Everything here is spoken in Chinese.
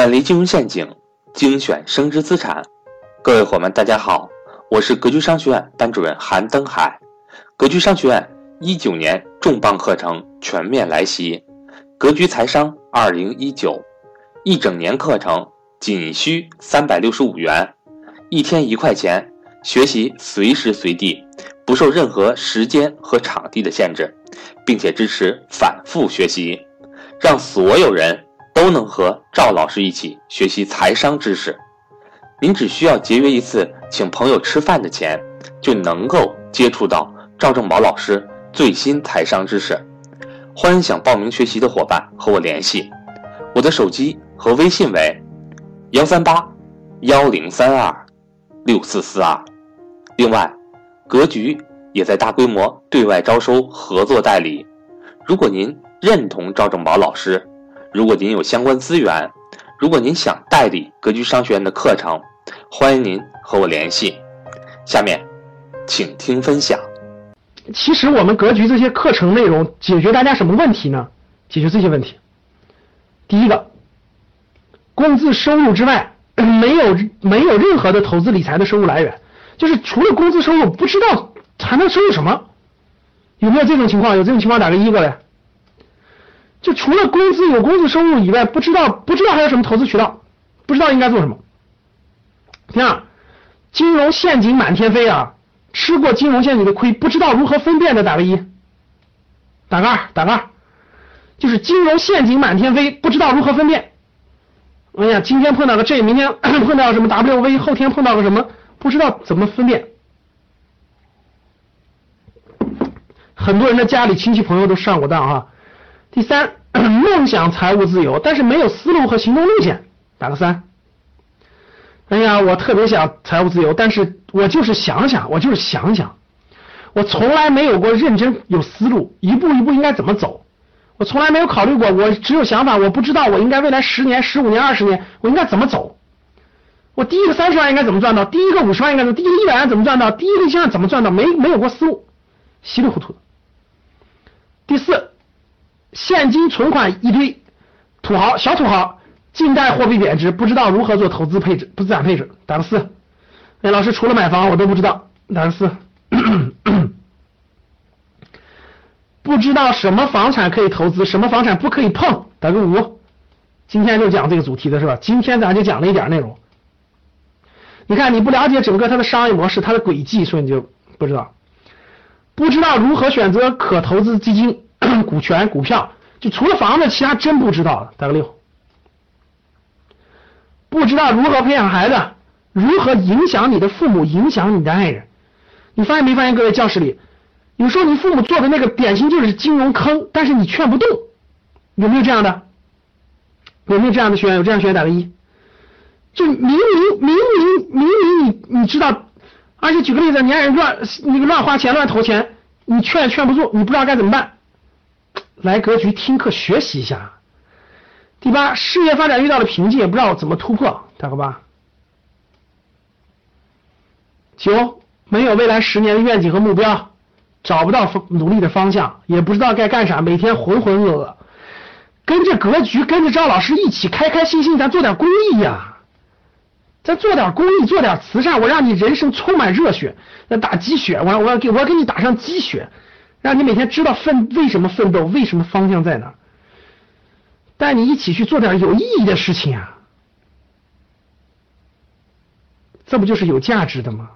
远离金融陷阱，精选升值资产。各位伙伴，大家好，我是格局商学院班主任韩登海。格局商学院一九年重磅课程全面来袭，格局财商二零一九，一整年课程仅需三百六十五元，一天一块钱，学习随时随地，不受任何时间和场地的限制，并且支持反复学习，让所有人。都能和赵老师一起学习财商知识，您只需要节约一次请朋友吃饭的钱，就能够接触到赵正宝老师最新财商知识。欢迎想报名学习的伙伴和我联系，我的手机和微信为幺三八幺零三二六四四二。另外，格局也在大规模对外招收合作代理，如果您认同赵正宝老师。如果您有相关资源，如果您想代理格局商学院的课程，欢迎您和我联系。下面，请听分享。其实我们格局这些课程内容解决大家什么问题呢？解决这些问题。第一个，工资收入之外，没有没有任何的投资理财的收入来源，就是除了工资收入，不知道还能收入什么？有没有这种情况？有这种情况打个一过来。就除了工资有工资收入以外，不知道不知道还有什么投资渠道，不知道应该做什么。第二，金融陷阱满天飞啊！吃过金融陷阱的亏，不知道如何分辨的打个一，打个二，打个二。就是金融陷阱满天飞，不知道如何分辨。哎呀，今天碰到个这，明天 碰到什么 WV，后天碰到个什么，不知道怎么分辨。很多人的家里亲戚朋友都上过当啊。第三，梦想财务自由，但是没有思路和行动路线，打个三。哎呀，我特别想财务自由，但是我就是想想，我就是想想，我从来没有过认真有思路，一步一步应该怎么走，我从来没有考虑过，我只有想法，我不知道我应该未来十年、十五年、二十年我应该怎么走，我第一个三十万应该怎么赚到，第一个五十万应该怎么，第一个一百万怎么赚到，第一个一千万怎么赚到，没没有过思路，稀里糊涂。的。第四。现金存款一堆，土豪小土豪，近代货币贬值，不知道如何做投资配置，不资产配置，打个四。哎，老师除了买房我都不知道，打个四。不知道什么房产可以投资，什么房产不可以碰，打个五。今天就讲这个主题的是吧？今天咱就讲了一点内容。你看你不了解整个它的商业模式，它的轨迹，所以你就不知道，不知道如何选择可投资基金。股权、股票，就除了房子，其他真不知道了。打个六，不知道如何培养孩子，如何影响你的父母，影响你的爱人。你发现没发现，各位教室里，有时候你父母做的那个典型就是金融坑，但是你劝不动，有没有这样的？有没有这样的学员？有这样学员打个一。就明明明明明明你你知道，而且举个例子，你爱人乱那个乱花钱、乱投钱，你劝也劝不住，你不知道该怎么办。来格局听课学习一下。第八，事业发展遇到了瓶颈，也不知道怎么突破，大哥吧。九，没有未来十年的愿景和目标，找不到努力的方向，也不知道该干啥，每天浑浑噩噩。跟着格局，跟着赵老师一起开开心心，咱做点公益呀，咱做点公益，做点慈善，我让你人生充满热血，那打鸡血，我我要给我要给你打上鸡血。让你每天知道奋为什么奋斗，为什么方向在哪，带你一起去做点有意义的事情啊，这不就是有价值的吗？